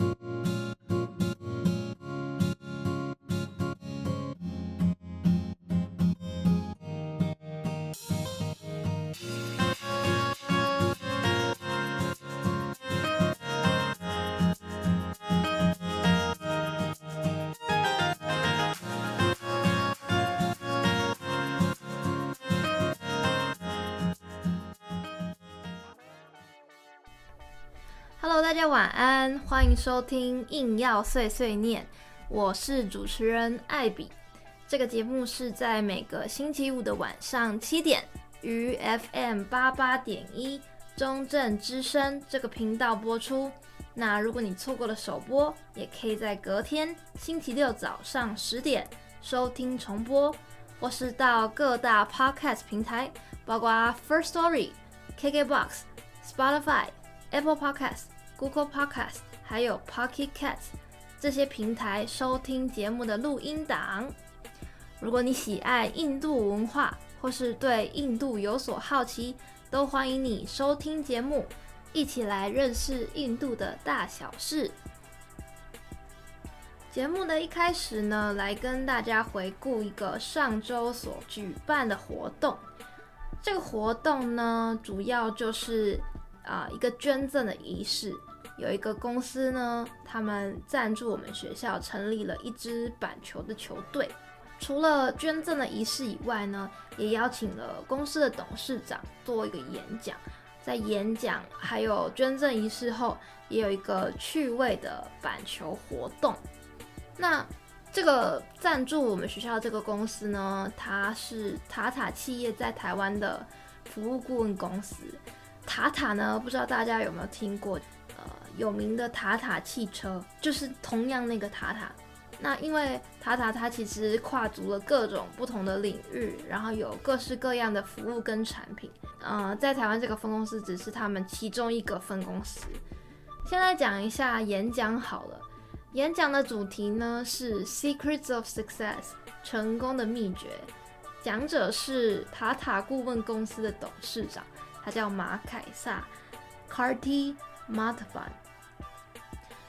you 大家晚安，欢迎收听硬要碎碎念，我是主持人艾比。这个节目是在每个星期五的晚上七点，于 FM 八八点一中正之声这个频道播出。那如果你错过了首播，也可以在隔天星期六早上十点收听重播，或是到各大 Podcast 平台，包括 First Story、KKBox、Spotify、Apple Podcast、Google Podcast，还有 Pocket Cast 这些平台收听节目的录音档。如果你喜爱印度文化，或是对印度有所好奇，都欢迎你收听节目，一起来认识印度的大小事。节目的一开始呢，来跟大家回顾一个上周所举办的活动。这个活动呢，主要就是。啊，一个捐赠的仪式，有一个公司呢，他们赞助我们学校成立了一支板球的球队。除了捐赠的仪式以外呢，也邀请了公司的董事长做一个演讲。在演讲还有捐赠仪式后，也有一个趣味的板球活动。那这个赞助我们学校这个公司呢，它是塔塔企业在台湾的服务顾问公司。塔塔呢，不知道大家有没有听过？有名的塔塔汽车，就是同样那个塔塔。那因为塔塔它其实跨足了各种不同的领域，然后有各式各样的服务跟产品。呃，在台湾这个分公司只是他们其中一个分公司。先来讲一下演讲好了。演讲的主题呢是 Secrets of Success，成功的秘诀。讲者是塔塔顾问公司的董事长。他叫马凯撒 （Karti）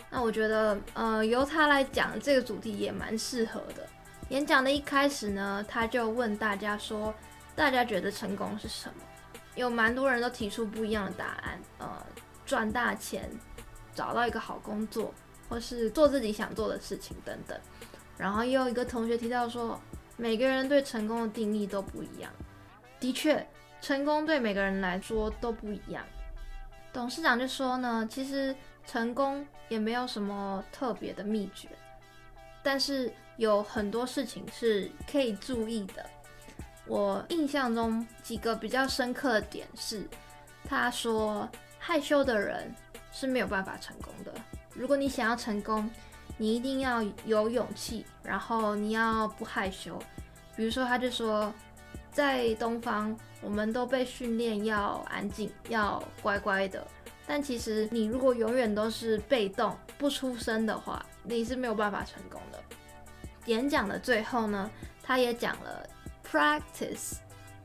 那我觉得，呃，由他来讲这个主题也蛮适合的。演讲的一开始呢，他就问大家说：“大家觉得成功是什么？”有蛮多人都提出不一样的答案，呃，赚大钱、找到一个好工作，或是做自己想做的事情等等。然后也有一个同学提到说，每个人对成功的定义都不一样。的确。成功对每个人来说都不一样。董事长就说呢，其实成功也没有什么特别的秘诀，但是有很多事情是可以注意的。我印象中几个比较深刻的点是，他说害羞的人是没有办法成功的。如果你想要成功，你一定要有勇气，然后你要不害羞。比如说，他就说。在东方，我们都被训练要安静，要乖乖的。但其实，你如果永远都是被动、不出声的话，你是没有办法成功的。演讲的最后呢，他也讲了 practice，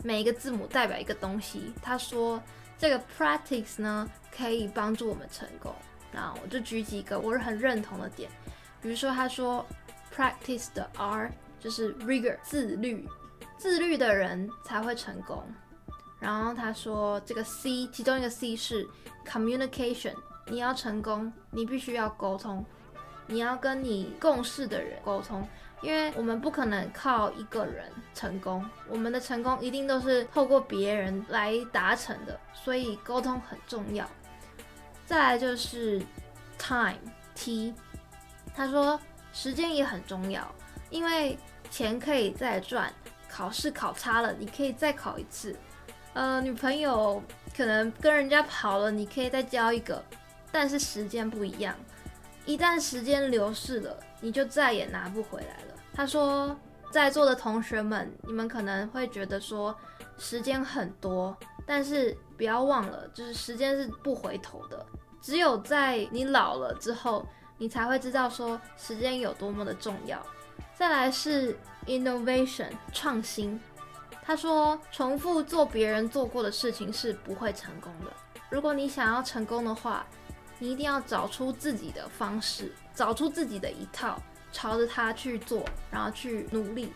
每一个字母代表一个东西。他说这个 practice 呢，可以帮助我们成功。那我就举几个我是很认同的点，比如说他说 practice 的 R 就是 rigor，自律。自律的人才会成功。然后他说，这个 C，其中一个 C 是 communication。你要成功，你必须要沟通，你要跟你共事的人沟通，因为我们不可能靠一个人成功，我们的成功一定都是透过别人来达成的，所以沟通很重要。再来就是 time T，他说时间也很重要，因为钱可以再赚。考试考差了，你可以再考一次。呃，女朋友可能跟人家跑了，你可以再交一个。但是时间不一样，一旦时间流逝了，你就再也拿不回来了。他说，在座的同学们，你们可能会觉得说时间很多，但是不要忘了，就是时间是不回头的。只有在你老了之后，你才会知道说时间有多么的重要。再来是 innovation 创新，他说重复做别人做过的事情是不会成功的。如果你想要成功的话，你一定要找出自己的方式，找出自己的一套，朝着它去做，然后去努力。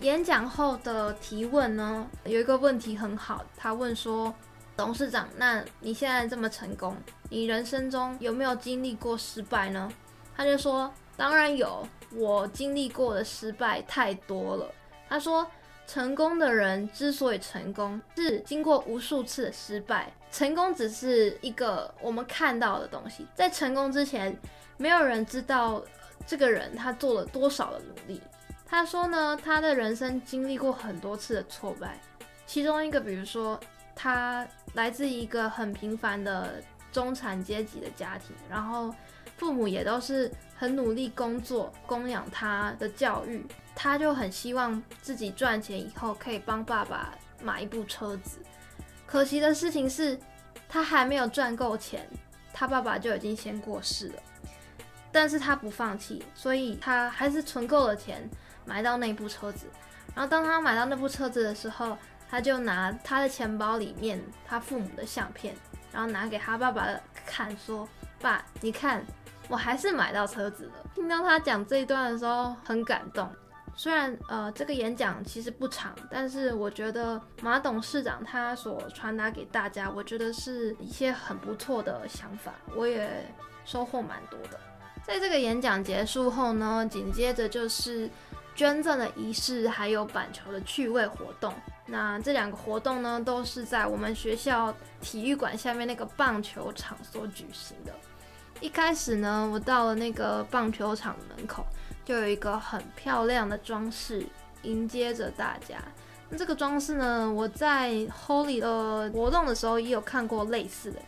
演讲后的提问呢，有一个问题很好，他问说：“董事长，那你现在这么成功，你人生中有没有经历过失败呢？”他就说：“当然有，我经历过的失败太多了。”他说：“成功的人之所以成功，是经过无数次的失败。成功只是一个我们看到的东西，在成功之前，没有人知道这个人他做了多少的努力。”他说呢，他的人生经历过很多次的挫败，其中一个，比如说，他来自一个很平凡的中产阶级的家庭，然后父母也都是很努力工作供养他的教育，他就很希望自己赚钱以后可以帮爸爸买一部车子。可惜的事情是，他还没有赚够钱，他爸爸就已经先过世了。但是他不放弃，所以他还是存够了钱。买到那部车子，然后当他买到那部车子的时候，他就拿他的钱包里面他父母的相片，然后拿给他爸爸看，说：“爸，你看，我还是买到车子了。”听到他讲这一段的时候，很感动。虽然呃这个演讲其实不长，但是我觉得马董事长他所传达给大家，我觉得是一些很不错的想法，我也收获蛮多的。在这个演讲结束后呢，紧接着就是。捐赠的仪式，还有板球的趣味活动。那这两个活动呢，都是在我们学校体育馆下面那个棒球场所举行的。一开始呢，我到了那个棒球场门口，就有一个很漂亮的装饰迎接着大家。那这个装饰呢，我在 Holy 的活动的时候也有看过类似的，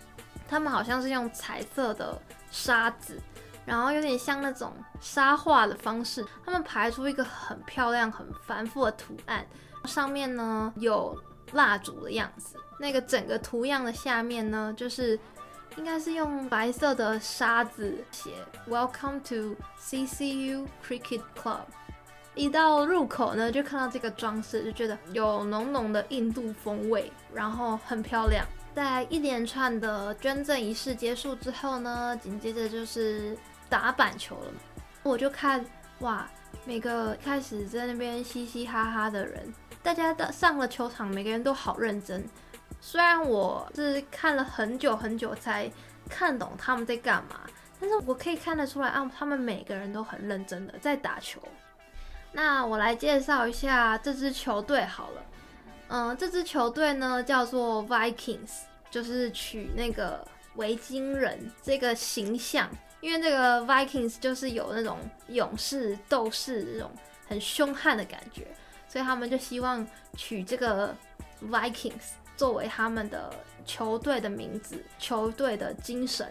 他们好像是用彩色的沙子。然后有点像那种沙画的方式，他们排出一个很漂亮、很繁复的图案，上面呢有蜡烛的样子。那个整个图样的下面呢，就是应该是用白色的沙子写 “Welcome to CCU Cricket Club”。一到入口呢，就看到这个装饰，就觉得有浓浓的印度风味，然后很漂亮。在一连串的捐赠仪式结束之后呢，紧接着就是。打板球了，我就看哇，每个开始在那边嘻嘻哈哈的人，大家的上了球场，每个人都好认真。虽然我是看了很久很久才看懂他们在干嘛，但是我可以看得出来啊，他们每个人都很认真的在打球。那我来介绍一下这支球队好了，嗯，这支球队呢叫做 Vikings，就是取那个维京人这个形象。因为这个 Vikings 就是有那种勇士、斗士这种很凶悍的感觉，所以他们就希望取这个 Vikings 作为他们的球队的名字、球队的精神。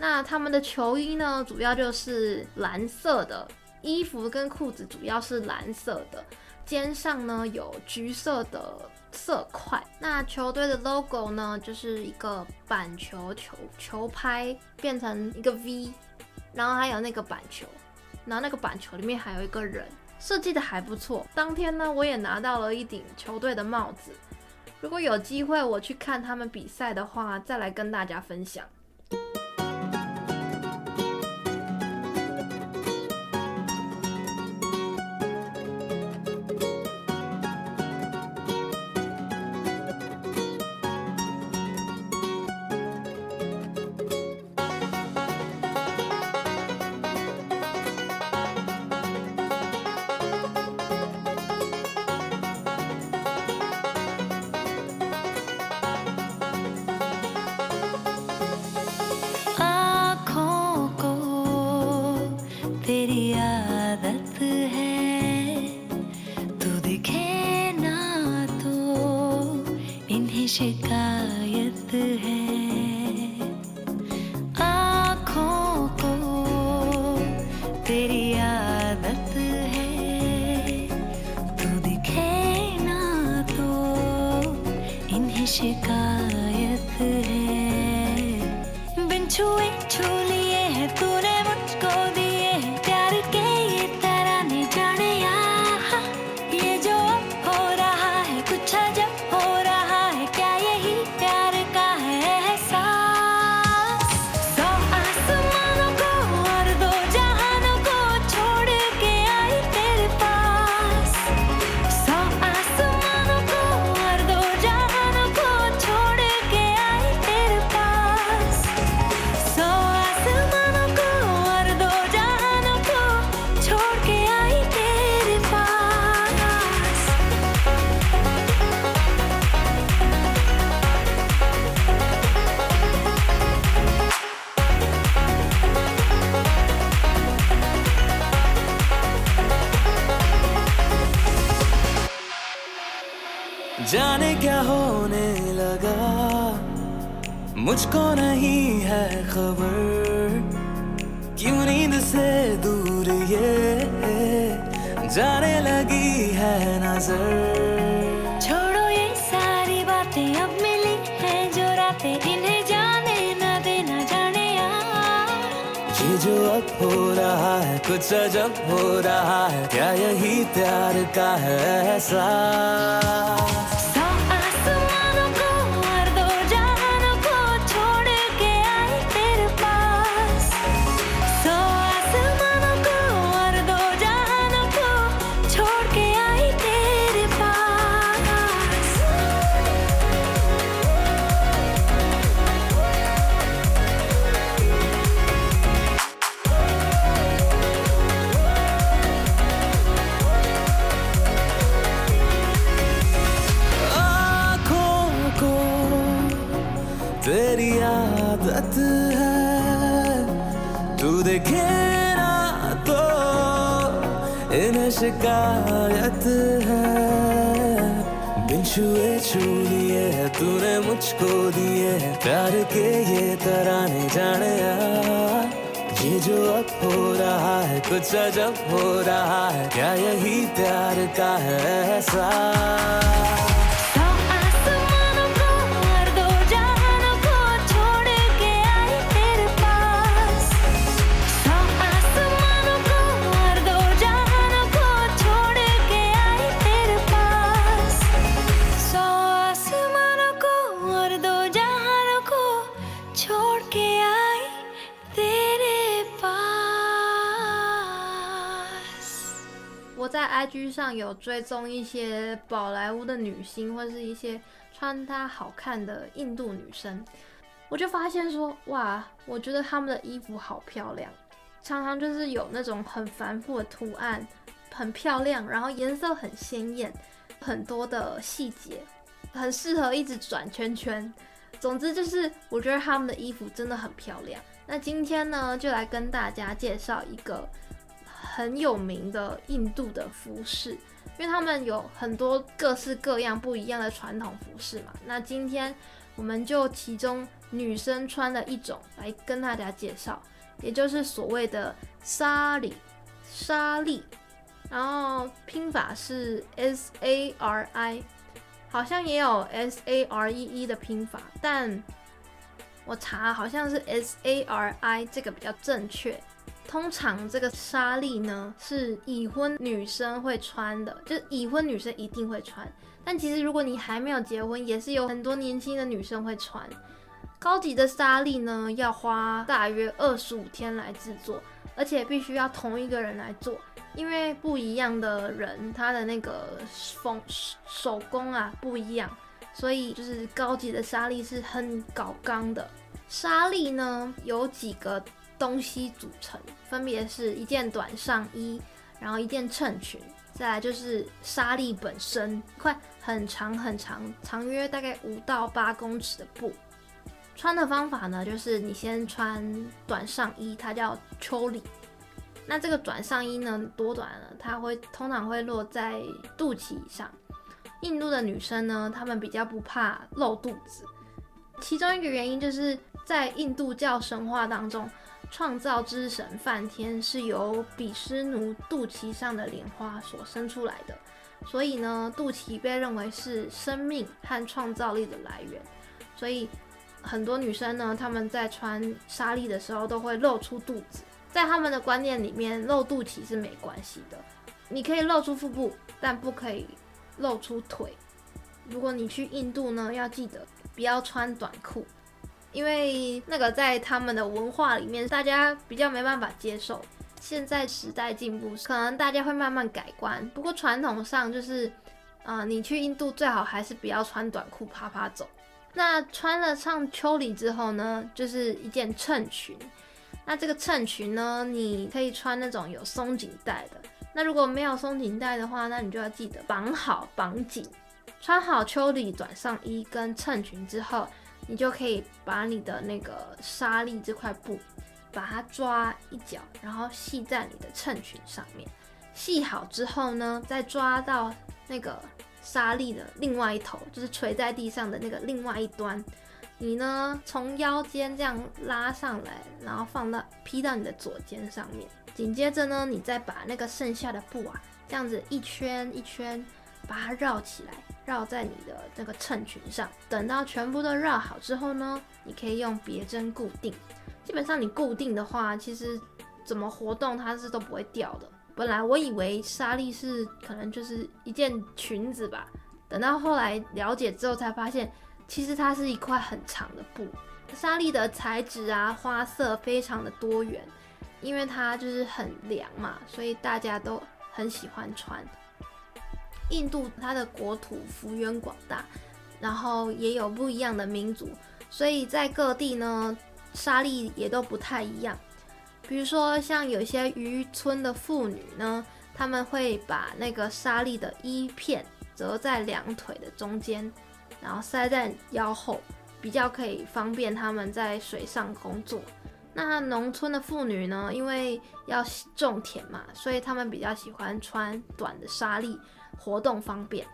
那他们的球衣呢，主要就是蓝色的，衣服跟裤子主要是蓝色的，肩上呢有橘色的色块。那球队的 logo 呢，就是一个板球球球拍变成一个 V，然后还有那个板球，然后那个板球里面还有一个人，设计的还不错。当天呢，我也拿到了一顶球队的帽子。如果有机会我去看他们比赛的话，再来跟大家分享。शिकायत है। बिन छुए मुझको नहीं है खबर। क्यों नींद से दूर ये जाने लगी है नज़र? छोड़ो ये सारी बातें अब मिली हैं जो रातें इन्हें जाने न देना जाने ये जो अब हो रहा है कुछ अजब हो रहा है क्या यही प्यार का है एहसास रहा है रहा है क्या यही प्यार का है एहसास IG 上有追踪一些宝莱坞的女星，或是一些穿搭好看的印度女生，我就发现说，哇，我觉得她们的衣服好漂亮，常常就是有那种很繁复的图案，很漂亮，然后颜色很鲜艳，很多的细节，很适合一直转圈圈。总之就是，我觉得她们的衣服真的很漂亮。那今天呢，就来跟大家介绍一个。很有名的印度的服饰，因为他们有很多各式各样不一样的传统服饰嘛。那今天我们就其中女生穿的一种来跟大家介绍，也就是所谓的纱丽，纱丽，然后拼法是 S A R I，好像也有 S A R E E 的拼法，但我查好像是 S A R I 这个比较正确。通常这个纱丽呢是已婚女生会穿的，就是已婚女生一定会穿。但其实如果你还没有结婚，也是有很多年轻的女生会穿。高级的纱丽呢要花大约二十五天来制作，而且必须要同一个人来做，因为不一样的人他的那个缝手工啊不一样，所以就是高级的纱丽是很搞刚的。纱丽呢有几个。东西组成分别是一件短上衣，然后一件衬裙，再来就是纱丽本身，一块很长很长，长约大概五到八公尺的布。穿的方法呢，就是你先穿短上衣，它叫秋里。那这个短上衣呢，多短呢？它会通常会落在肚脐以上。印度的女生呢，她们比较不怕露肚子，其中一个原因就是在印度教神话当中。创造之神梵天是由比湿奴肚脐上的莲花所生出来的，所以呢，肚脐被认为是生命和创造力的来源。所以很多女生呢，她们在穿纱丽的时候都会露出肚子。在他们的观念里面，露肚脐是没关系的，你可以露出腹部，但不可以露出腿。如果你去印度呢，要记得不要穿短裤。因为那个在他们的文化里面，大家比较没办法接受。现在时代进步，可能大家会慢慢改观。不过传统上就是，啊、你去印度最好还是不要穿短裤啪啪走。那穿了上秋里之后呢，就是一件衬裙。那这个衬裙呢，你可以穿那种有松紧带的。那如果没有松紧带的话，那你就要记得绑好绑紧。穿好秋里短上衣跟衬裙之后。你就可以把你的那个沙粒这块布，把它抓一角，然后系在你的衬裙上面。系好之后呢，再抓到那个沙粒的另外一头，就是垂在地上的那个另外一端。你呢，从腰间这样拉上来，然后放到披到你的左肩上面。紧接着呢，你再把那个剩下的布啊，这样子一圈一圈把它绕起来，绕在你的那个衬裙上。等到全部都绕好之后呢，你可以用别针固定。基本上你固定的话，其实怎么活动它是都不会掉的。本来我以为纱丽是可能就是一件裙子吧，等到后来了解之后才发现。其实它是一块很长的布，纱丽的材质啊，花色非常的多元，因为它就是很凉嘛，所以大家都很喜欢穿。印度它的国土幅员广大，然后也有不一样的民族，所以在各地呢，纱丽也都不太一样。比如说像有些渔村的妇女呢，他们会把那个纱丽的衣片折在两腿的中间。然后塞在腰后，比较可以方便他们在水上工作。那农村的妇女呢，因为要种田嘛，所以他们比较喜欢穿短的纱丽，活动方便。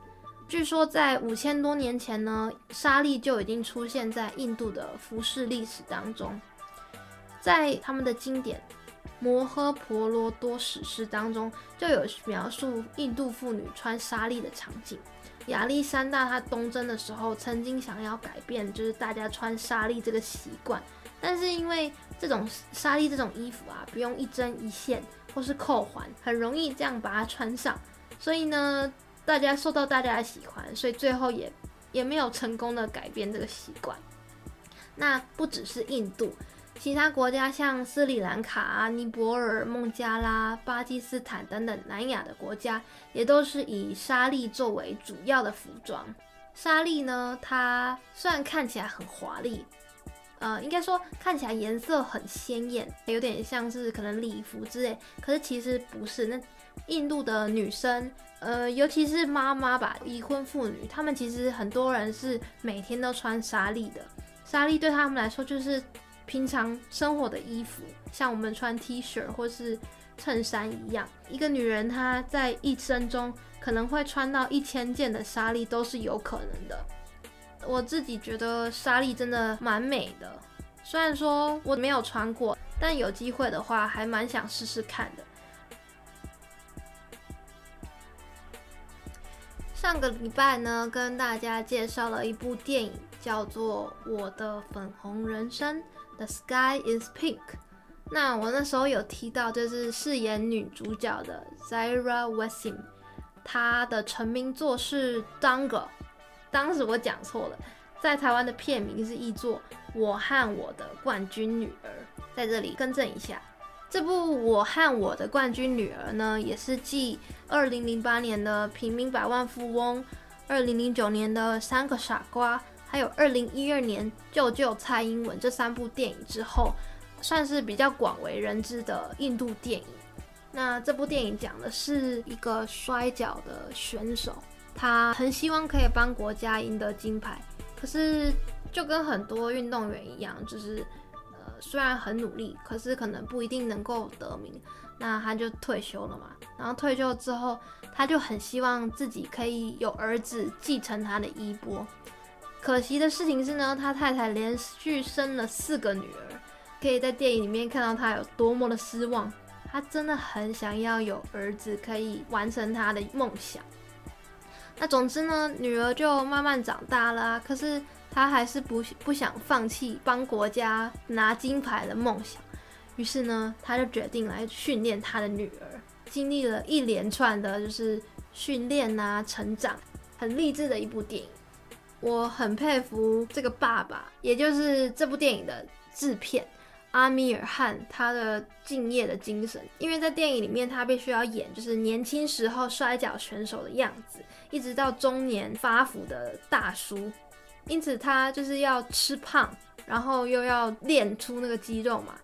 据说在五千多年前呢，纱丽就已经出现在印度的服饰历史当中，在他们的经典《摩诃婆罗多史诗》当中，就有描述印度妇女穿纱丽的场景。亚历山大他东征的时候，曾经想要改变，就是大家穿纱丽这个习惯，但是因为这种纱丽这种衣服啊，不用一针一线或是扣环，很容易这样把它穿上，所以呢，大家受到大家的喜欢，所以最后也也没有成功的改变这个习惯。那不只是印度。其他国家像斯里兰卡、尼泊尔、孟加拉、巴基斯坦等等南亚的国家，也都是以纱丽作为主要的服装。纱丽呢，它虽然看起来很华丽，呃，应该说看起来颜色很鲜艳，有点像是可能礼服之类，可是其实不是。那印度的女生，呃，尤其是妈妈吧，已婚妇女，她们其实很多人是每天都穿纱丽的。纱丽对她们来说就是。平常生活的衣服，像我们穿 T 恤或是衬衫一样，一个女人她在一生中可能会穿到一千件的纱丽都是有可能的。我自己觉得纱丽真的蛮美的，虽然说我没有穿过，但有机会的话还蛮想试试看的。上个礼拜呢，跟大家介绍了一部电影，叫做《我的粉红人生》。The sky is pink。那我那时候有提到，就是饰演女主角的 Zaira Wessim，她的成名作是《Dangal》。当时我讲错了，在台湾的片名是译作《我和我的冠军女儿》。在这里更正一下，这部《我和我的冠军女儿》呢，也是继2008年的《平民百万富翁》、2009年的《三个傻瓜》。还有二零一二年《救救蔡英文》这三部电影之后，算是比较广为人知的印度电影。那这部电影讲的是一个摔跤的选手，他很希望可以帮国家赢得金牌，可是就跟很多运动员一样，就是虽然很努力，可是可能不一定能够得名。那他就退休了嘛，然后退休之后，他就很希望自己可以有儿子继承他的衣钵。可惜的事情是呢，他太太连续生了四个女儿，可以在电影里面看到他有多么的失望。他真的很想要有儿子，可以完成他的梦想。那总之呢，女儿就慢慢长大了，可是他还是不不想放弃帮国家拿金牌的梦想。于是呢，他就决定来训练他的女儿，经历了一连串的就是训练啊、成长，很励志的一部电影。我很佩服这个爸爸，也就是这部电影的制片阿米尔汗，他的敬业的精神。因为在电影里面，他必须要演就是年轻时候摔跤选手的样子，一直到中年发福的大叔，因此他就是要吃胖，然后又要练出那个肌肉嘛。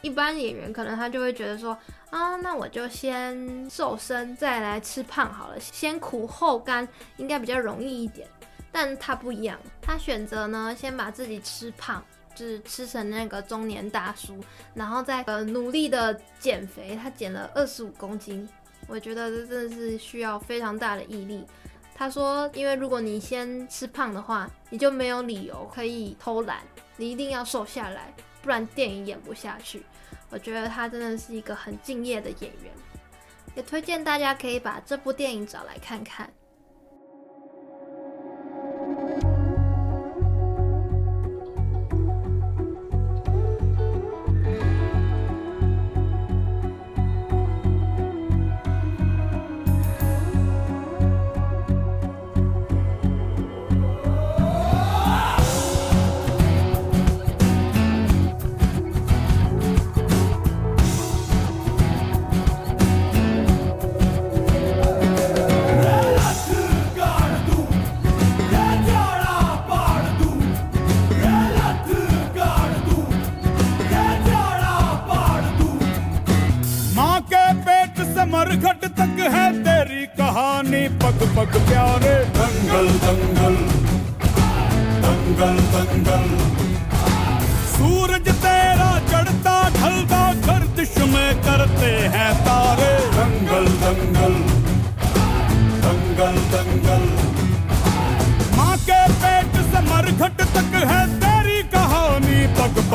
一般演员可能他就会觉得说啊，那我就先瘦身，再来吃胖好了，先苦后甘，应该比较容易一点。但他不一样，他选择呢，先把自己吃胖，就是吃成那个中年大叔，然后再呃努力的减肥。他减了二十五公斤，我觉得这真的是需要非常大的毅力。他说，因为如果你先吃胖的话，你就没有理由可以偷懒，你一定要瘦下来，不然电影演不下去。我觉得他真的是一个很敬业的演员，也推荐大家可以把这部电影找来看看。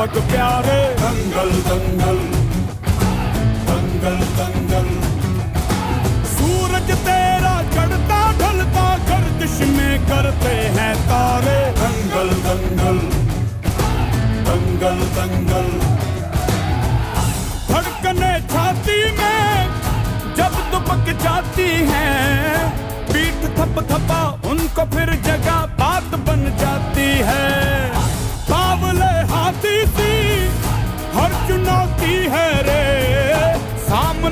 पग प्यारे। दंगल दंगल। दंगल दंगल। सूरज तेरा चढ़ता ढलता गर्दिश में करते हैं तारे। दंगल दंगल। दंगल दंगल। धड़कने छाती में जब दुबक जाती है पीठ थप थपा उनको फिर जगह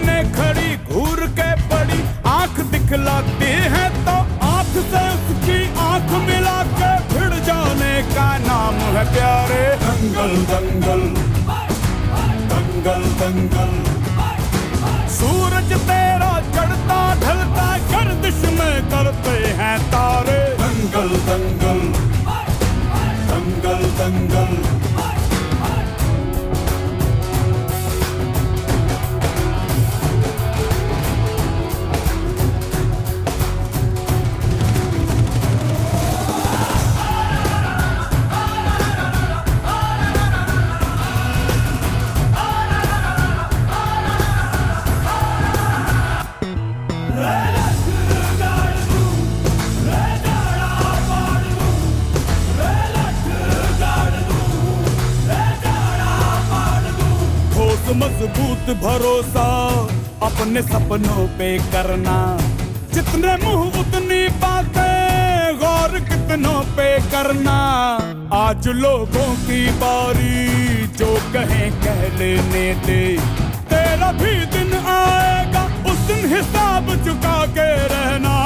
सामने खड़ी घूर के पड़ी। आँख दिखलाती है तो आँख से उसकी आँख मिला के फिर जाने का नाम है प्यारे। दंगल दंगल। दंगल दंगल। सूरज अपने सपनों पे करना। जितने मुँह उतनी बातें गौर कितनों पे करना। आज लोगों की बारी, जो कहे कह लेने दे तेरा भी दिन आएगा, उस दिन हिसाब चुका के रहना।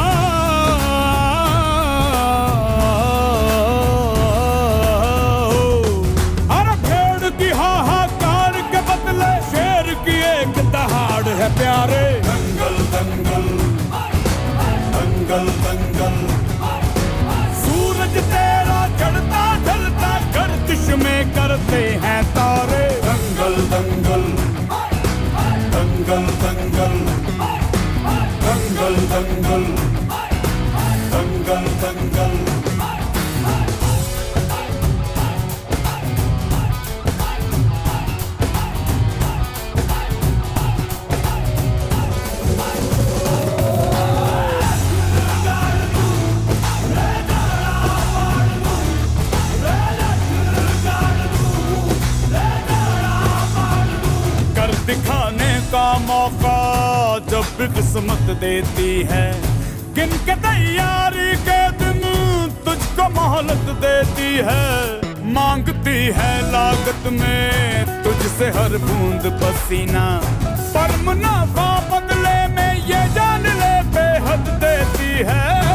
का मौका जब भी किस्मत देती है। गिन के तैयारी के दिन तुझको मोहलत देती है। मांगती है लागत में तुझसे हर बूंद पसीना। पर मुनाफा बदले में ये जान ले बेहद देती है।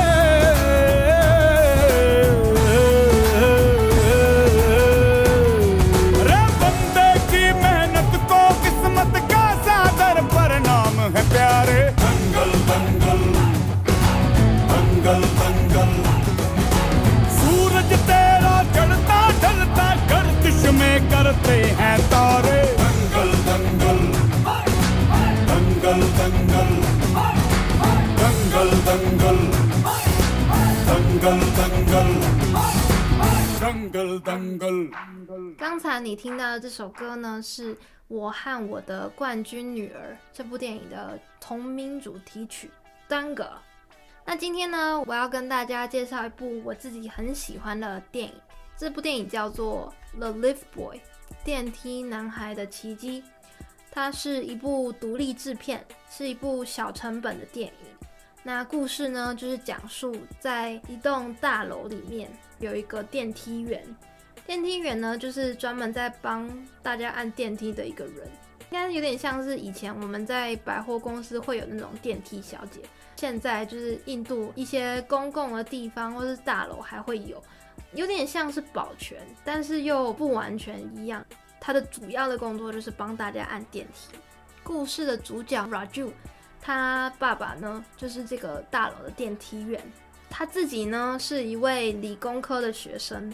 刚才你听到的这首歌呢，是我和我的冠军女儿这部电影的同名主题曲《单个》。那今天呢，我要跟大家介绍一部我自己很喜欢的电影。这部电影叫做《The Lift Boy》电梯男孩的奇迹。它是一部独立制片，是一部小成本的电影。那故事呢，就是讲述在一栋大楼里面有一个电梯员。电梯员呢，就是专门在帮大家按电梯的一个人，应该有点像是以前我们在百货公司会有那种电梯小姐。现在就是印度一些公共的地方或是大楼还会有，有点像是保全，但是又不完全一样。他的主要的工作就是帮大家按电梯。故事的主角 Raju，他爸爸呢就是这个大楼的电梯员，他自己呢是一位理工科的学生。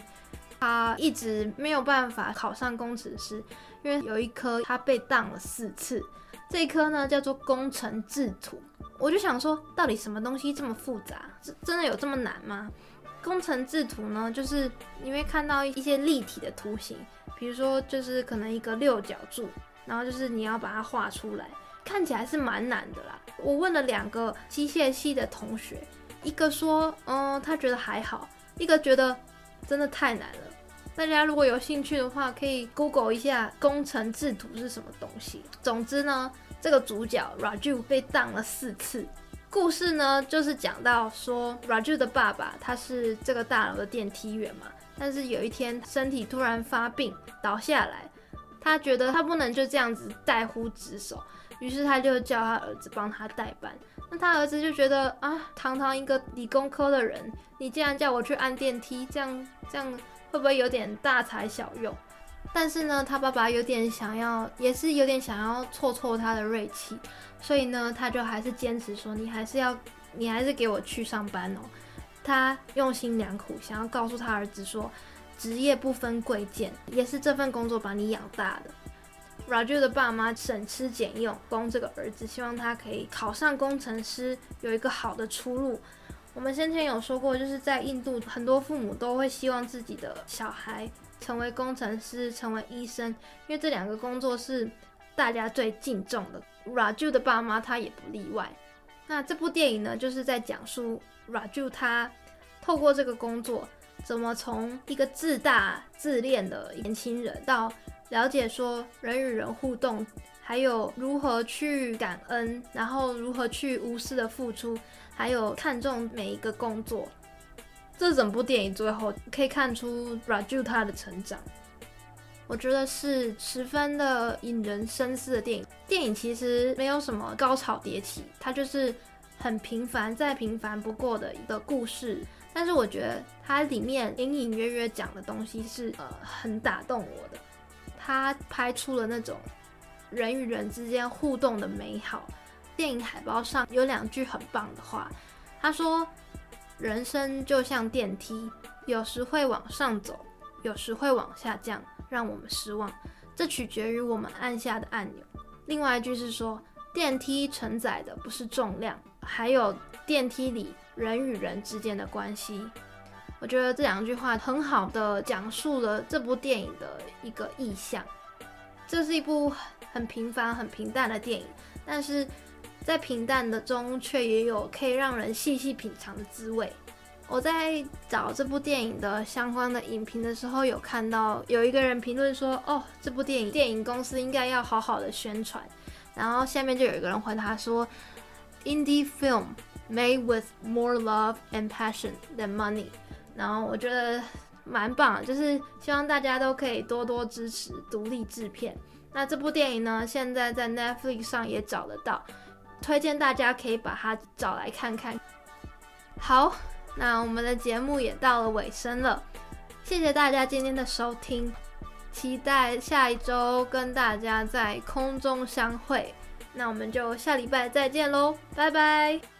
他一直没有办法考上工程师，因为有一科他被当了四次。这一科呢叫做工程制图。我就想说，到底什么东西这么复杂？真真的有这么难吗？工程制图呢，就是你会看到一些立体的图形，比如说就是可能一个六角柱，然后就是你要把它画出来，看起来是蛮难的啦。我问了两个机械系的同学，一个说，嗯，他觉得还好，一个觉得真的太难了。大家如果有兴趣的话，可以 Google 一下工程制图是什么东西。总之呢，这个主角 Raju 被当了四次。故事呢，就是讲到说 Raju 的爸爸他是这个大楼的电梯员嘛，但是有一天身体突然发病倒下来，他觉得他不能就这样子怠忽职守，于是他就叫他儿子帮他代班。那他儿子就觉得啊，堂堂一个理工科的人，你竟然叫我去按电梯，这样这样。会不会有点大材小用？但是呢，他爸爸有点想要，也是有点想要挫挫他的锐气，所以呢，他就还是坚持说：“你还是要，你还是给我去上班哦。”他用心良苦，想要告诉他儿子说：“职业不分贵贱，也是这份工作把你养大的。” Raju 的爸妈省吃俭用供这个儿子，希望他可以考上工程师，有一个好的出路。我们先前有说过，就是在印度，很多父母都会希望自己的小孩成为工程师、成为医生，因为这两个工作是大家最敬重的。Raju 的爸妈他也不例外。那这部电影呢，就是在讲述 Raju 他透过这个工作，怎么从一个自大自恋的年轻人，到了解说人与人互动，还有如何去感恩，然后如何去无私的付出。还有看重每一个工作，这整部电影最后可以看出 Raju 他的成长，我觉得是十分的引人深思的电影。电影其实没有什么高潮迭起，它就是很平凡再平凡不过的一个故事。但是我觉得它里面隐隐约约讲的东西是呃很打动我的，它拍出了那种人与人之间互动的美好。电影海报上有两句很棒的话，他说：“人生就像电梯，有时会往上走，有时会往下降，让我们失望。这取决于我们按下的按钮。”另外一句是说：“电梯承载的不是重量，还有电梯里人与人之间的关系。”我觉得这两句话很好的讲述了这部电影的一个意象。这是一部很平凡、很平淡的电影，但是。在平淡的中，却也有可以让人细细品尝的滋味。我在找这部电影的相关的影评的时候，有看到有一个人评论说：“哦，这部电影电影公司应该要好好的宣传。”然后下面就有一个人回答说：“Indie film made with more love and passion than money。”然后我觉得蛮棒，就是希望大家都可以多多支持独立制片。那这部电影呢，现在在 Netflix 上也找得到。推荐大家可以把它找来看看。好，那我们的节目也到了尾声了，谢谢大家今天的收听，期待下一周跟大家在空中相会。那我们就下礼拜再见喽，拜拜。